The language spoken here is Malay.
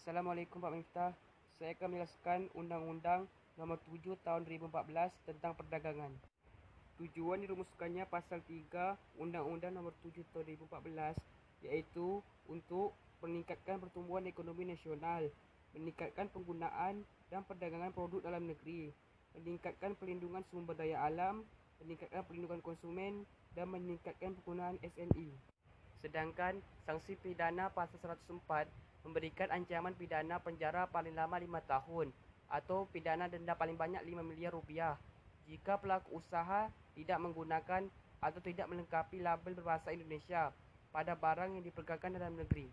Assalamualaikum Pak Miftah. Saya akan menjelaskan Undang-Undang Nomor 7 Tahun 2014 tentang Perdagangan. Tujuan dirumuskannya Pasal 3 Undang-Undang Nomor 7 Tahun 2014 iaitu untuk meningkatkan pertumbuhan ekonomi nasional, meningkatkan penggunaan dan perdagangan produk dalam negeri, meningkatkan perlindungan sumber daya alam, meningkatkan perlindungan konsumen dan meningkatkan penggunaan SME. Sedangkan sanksi pidana pasal 104 memberikan ancaman pidana penjara paling lama 5 tahun atau pidana denda paling banyak 5 miliar rupiah jika pelaku usaha tidak menggunakan atau tidak melengkapi label berbahasa Indonesia pada barang yang diperdagangkan dalam negeri.